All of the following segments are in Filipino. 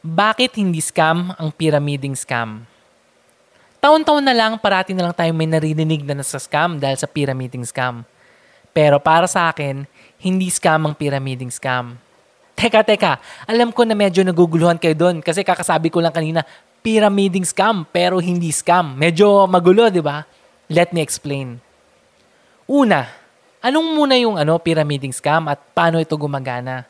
Bakit hindi scam ang pyramiding scam? Taon-taon na lang, parati na lang tayo may narinig na nasa scam dahil sa pyramiding scam. Pero para sa akin, hindi scam ang pyramiding scam. Teka, teka, alam ko na medyo naguguluhan kayo doon kasi kakasabi ko lang kanina, pyramiding scam pero hindi scam. Medyo magulo, di ba? Let me explain. Una, anong muna yung ano, pyramiding scam at paano ito gumagana?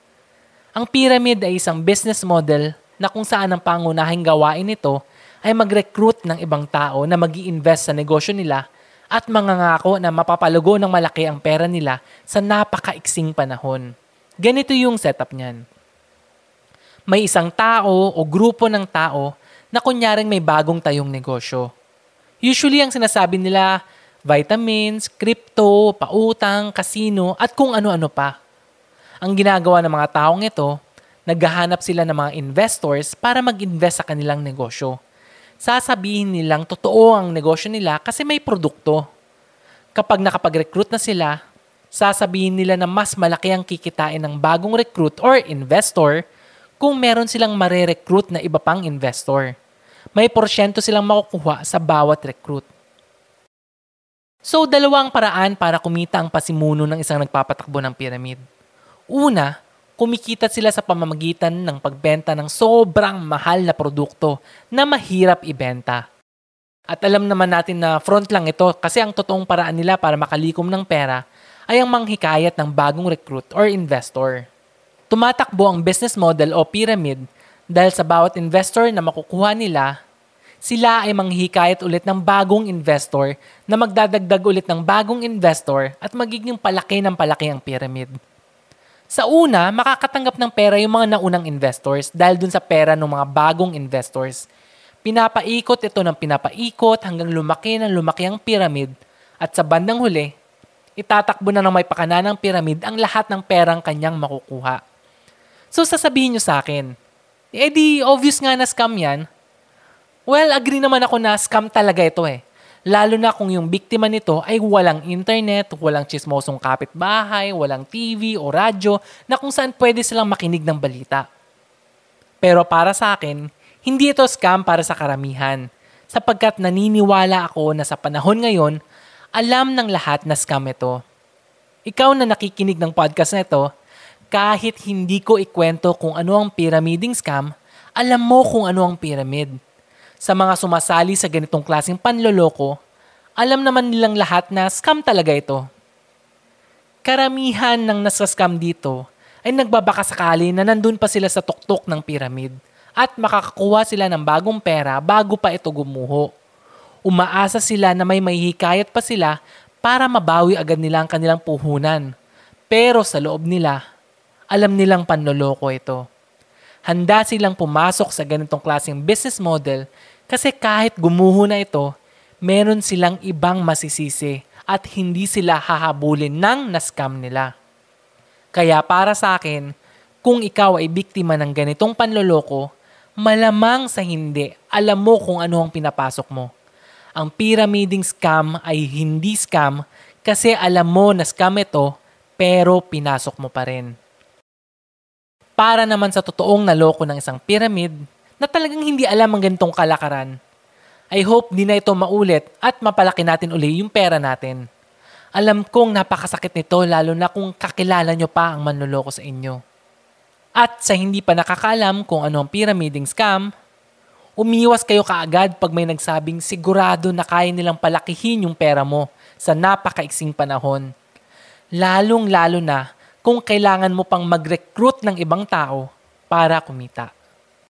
Ang pyramid ay isang business model na kung saan ang pangunahing gawain nito ay mag-recruit ng ibang tao na mag invest sa negosyo nila at mangangako na mapapalago ng malaki ang pera nila sa napakaiksing panahon. Ganito yung setup niyan. May isang tao o grupo ng tao na kunyaring may bagong tayong negosyo. Usually ang sinasabi nila, vitamins, crypto, pautang, casino, at kung ano-ano pa. Ang ginagawa ng mga taong ito, naghahanap sila ng mga investors para mag-invest sa kanilang negosyo. Sasabihin nilang totoo ang negosyo nila kasi may produkto. Kapag nakapag-recruit na sila, sasabihin nila na mas malaki ang kikitain ng bagong recruit or investor kung meron silang mare-recruit na iba pang investor. May porsyento silang makukuha sa bawat recruit. So, dalawang paraan para kumita ang pasimuno ng isang nagpapatakbo ng pyramid. Una, kumikita sila sa pamamagitan ng pagbenta ng sobrang mahal na produkto na mahirap ibenta. At alam naman natin na front lang ito kasi ang totoong paraan nila para makalikom ng pera ay ang manghikayat ng bagong recruit or investor. Tumatakbo ang business model o pyramid dahil sa bawat investor na makukuha nila, sila ay manghikayat ulit ng bagong investor na magdadagdag ulit ng bagong investor at magiging palaki ng palaki ang pyramid. Sa una, makakatanggap ng pera yung mga naunang investors dahil dun sa pera ng mga bagong investors. Pinapaikot ito ng pinapaikot hanggang lumaki ng lumaki ang pyramid at sa bandang huli, itatakbo na ng may pakana ng pyramid ang lahat ng perang kanyang makukuha. So sasabihin nyo sa akin, eh di obvious nga na scam yan. Well, agree naman ako na scam talaga ito eh. Lalo na kung yung biktima nito ay walang internet, walang chismosong kapitbahay, walang TV o radyo na kung saan pwede silang makinig ng balita. Pero para sa akin, hindi ito scam para sa karamihan sapagkat naniniwala ako na sa panahon ngayon, alam ng lahat na scam ito. Ikaw na nakikinig ng podcast na ito, kahit hindi ko ikwento kung ano ang pyramiding scam, alam mo kung ano ang pyramid sa mga sumasali sa ganitong klaseng panloloko, alam naman nilang lahat na scam talaga ito. Karamihan ng nasa scam dito ay nagbabaka sakali na nandun pa sila sa tuktok ng pyramid at makakakuha sila ng bagong pera bago pa ito gumuho. Umaasa sila na may mahihikayat pa sila para mabawi agad nila ang kanilang puhunan. Pero sa loob nila, alam nilang panloloko ito. Handa silang pumasok sa ganitong klaseng business model kasi kahit gumuho na ito, meron silang ibang masisisi at hindi sila hahabulin ng nascam nila. Kaya para sa akin, kung ikaw ay biktima ng ganitong panloloko, malamang sa hindi, alam mo kung ano ang pinapasok mo. Ang pyramiding scam ay hindi scam kasi alam mo na scam ito pero pinasok mo pa rin. Para naman sa totoong naloko ng isang pyramid na talagang hindi alam ang ganitong kalakaran, I hope di na ito maulit at mapalaki natin uli yung pera natin. Alam kong napakasakit nito lalo na kung kakilala nyo pa ang manloloko sa inyo. At sa hindi pa nakakaalam kung ano ang pyramiding scam, umiwas kayo kaagad pag may nagsabing sigurado na kaya nilang palakihin yung pera mo sa napakaiksing panahon. Lalong lalo na kung kailangan mo pang mag-recruit ng ibang tao para kumita.